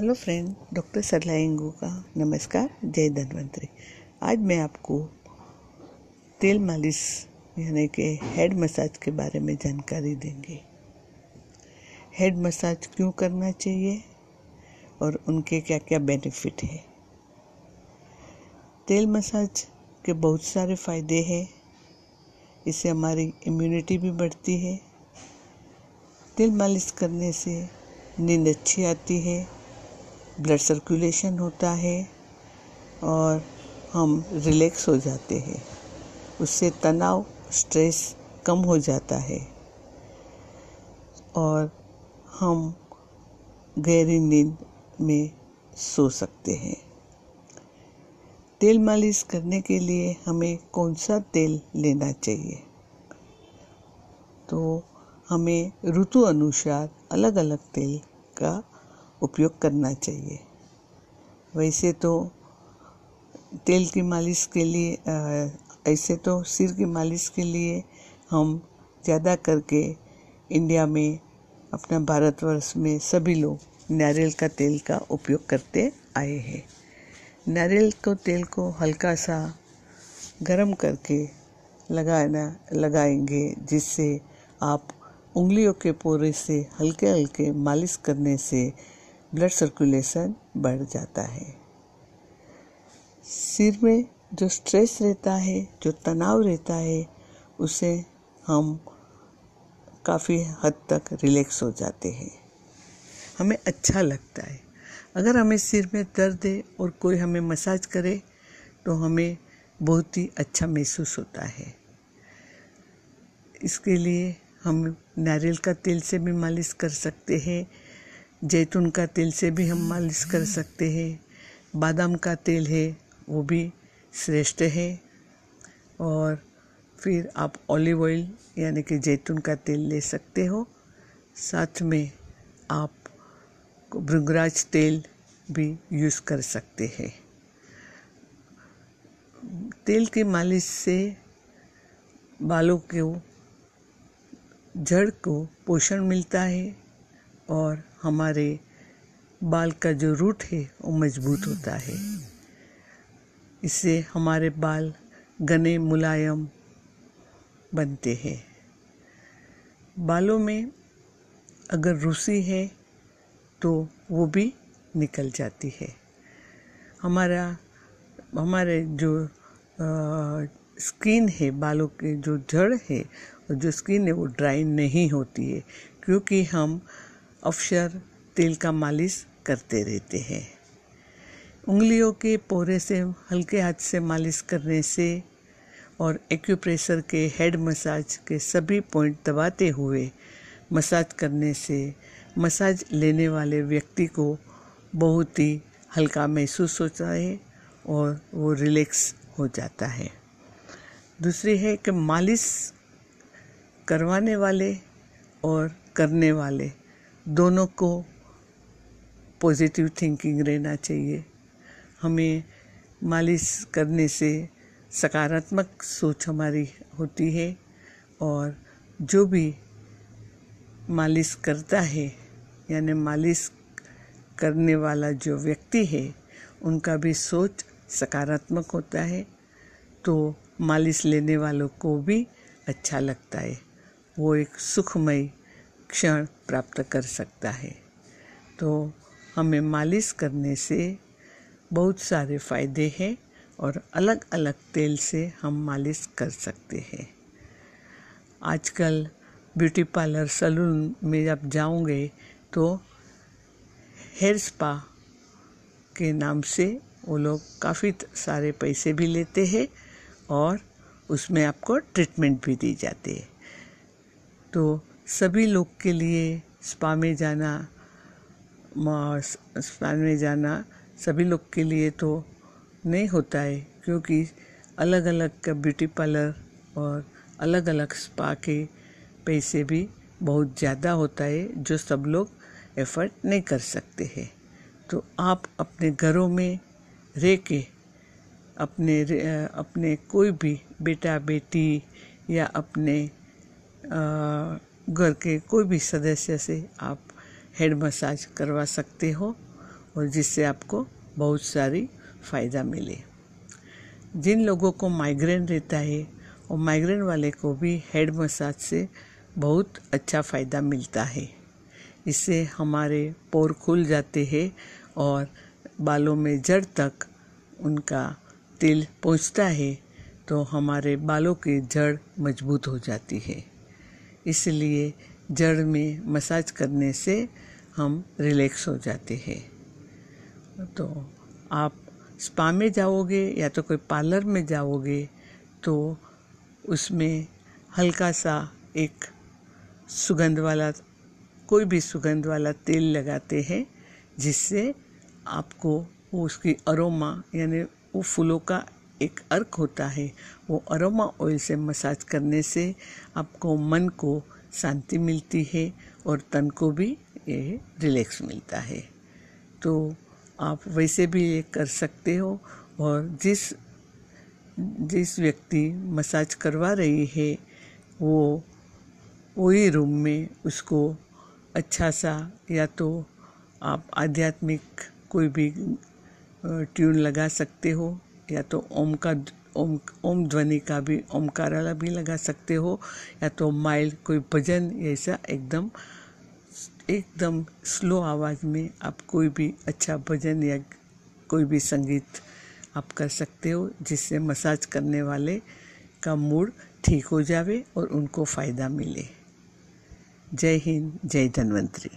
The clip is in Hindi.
हेलो फ्रेंड, डॉक्टर सरला इंगू का नमस्कार, जय धन्वंतरी। आज मैं आपको तेल मालिश यानी कि हेड मसाज के बारे में जानकारी देंगे। हेड मसाज क्यों करना चाहिए और उनके क्या क्या बेनिफिट है? तेल मसाज के बहुत सारे फ़ायदे हैं, इससे हमारी इम्यूनिटी भी बढ़ती है। तेल मालिश करने से नींद अच्छी आती है ब्लड सर्कुलेशन होता है और हम रिलैक्स हो जाते हैं। उससे तनाव स्ट्रेस कम हो जाता है। और हम गहरी नींद में सो सकते हैं। तेल मालिश करने के लिए हमें कौन सा तेल लेना चाहिए? तो हमें ऋतु अनुसार अलग अलग तेल का उपयोग करना चाहिए। वैसे तो तेल की मालिश के लिए ऐसे तो सिर की मालिश के लिए हम ज़्यादा करके इंडिया में, अपना भारतवर्ष में सभी लोग नारियल का तेल का उपयोग करते आए हैं। नारियल को तेल को हल्का सा गरम करके लगाना, लगाएँगे, जिससे आप उंगलियों के पोरे से हल्के हल्के मालिश करने से ब्लड सर्कुलेशन बढ़ जाता है। सिर में जो स्ट्रेस रहता है, जो तनाव रहता है, उसे हम काफ़ी हद तक रिलैक्स हो जाते हैं। हमें अच्छा लगता है। अगर हमें सिर में दर्द है और कोई हमें मसाज करे तो हमें बहुत ही अच्छा महसूस होता है। इसके लिए हम नारियल का तेल से भी मालिश कर सकते हैं। जैतून का तेल से भी हम मालिश कर सकते हैं। बादाम का तेल है, वो भी श्रेष्ठ है। और फिर आप ऑलिव ऑयल, यानी कि जैतून का तेल ले सकते हो। साथ में आप भृंगराज तेल भी यूज़ कर सकते हैं। तेल की मालिश से बालों को, जड़ को पोषण मिलता है और हमारे बाल का जो रूट है वो मज़बूत होता है। इससे हमारे बाल घने मुलायम बनते हैं। बालों में अगर रूसी है तो वो भी निकल जाती है। हमारा हमारे जो आ, स्किन है बालों के जो जड़ है और जो स्किन है वो ड्राई नहीं होती है क्योंकि हम अवसर तेल का मालिश करते रहते हैं। उंगलियों के पोरे से, हल्के हाथ से मालिश करने से और एक्यूप्रेशर के हेड मसाज के सभी पॉइंट दबाते हुए मसाज करने से मसाज लेने वाले व्यक्ति को बहुत ही हल्का महसूस होता है और वो रिलैक्स हो जाता है। दूसरी है कि मालिश करवाने वाले और करने वाले दोनों को पॉजिटिव थिंकिंग रहना चाहिए। हमें मालिश करने से सकारात्मक सोच हमारी होती है और जो भी मालिश करता है, यानी मालिश करने वाला जो व्यक्ति है, उनका भी सोच सकारात्मक होता है तो मालिश लेने वालों को भी अच्छा लगता है। वो एक सुखमय क्षण प्राप्त कर सकता है। तो हमें मालिश करने से बहुत सारे फ़ायदे हैं और अलग अलग तेल से हम मालिश कर सकते हैं। आजकल ब्यूटी पार्लर सलून में जब जाओगे तो हेयर स्पा के नाम से वो लोग काफ़ी सारे पैसे भी लेते हैं और उसमें आपको ट्रीटमेंट भी दी जाती है। तो सभी लोग के लिए स्पा में जाना स्पा में जाना सभी लोग के लिए तो नहीं होता है क्योंकि अलग अलग का ब्यूटी पार्लर और अलग अलग स्पा के पैसे भी बहुत ज़्यादा होता है जो सब लोग एफर्ट नहीं कर सकते हैं। तो आप अपने घरों में रह के अपने अपने कोई भी बेटा बेटी या अपने आ, घर के कोई भी सदस्य से आप हेड मसाज करवा सकते हो और जिससे आपको बहुत सारी फ़ायदा मिले। जिन लोगों को माइग्रेन रहता है, और माइग्रेन वाले को भी हेड मसाज से बहुत अच्छा फ़ायदा मिलता है। इससे हमारे पोर खुल जाते हैं और बालों में जड़ तक उनका तिल पहुँचता है तो हमारे बालों की जड़ मज़बूत हो जाती है। इसलिए जड़ में मसाज करने से हम रिलैक्स हो जाते हैं। तो आप स्पा में जाओगे या तो कोई पार्लर में जाओगे तो उसमें हल्का सा एक सुगंध वाला, कोई भी सुगंध वाला तेल लगाते हैं, जिससे आपको उसकी अरोमा यानी वो फूलों का एक अर्क होता है, वो अरोमा ऑयल से मसाज करने से आपको मन को शांति मिलती है और तन को भी ये रिलैक्स मिलता है। तो आप वैसे भी ये कर सकते हो और जिस जिस व्यक्ति मसाज करवा रही है, वो वही रूम में उसको अच्छा सा या तो आप आध्यात्मिक कोई भी ट्यून लगा सकते हो। या तो ओम का ओम ओम ध्वनि का भी ओमकार वाला भी लगा सकते हो, या तो माइल्ड कोई भजन, ऐसा एकदम एकदम स्लो आवाज़ में आप कोई भी अच्छा भजन या कोई भी संगीत आप कर सकते हो, जिससे मसाज करने वाले का मूड ठीक हो जावे और उनको फ़ायदा मिले। जय हिंद, जय धन्वंतरी।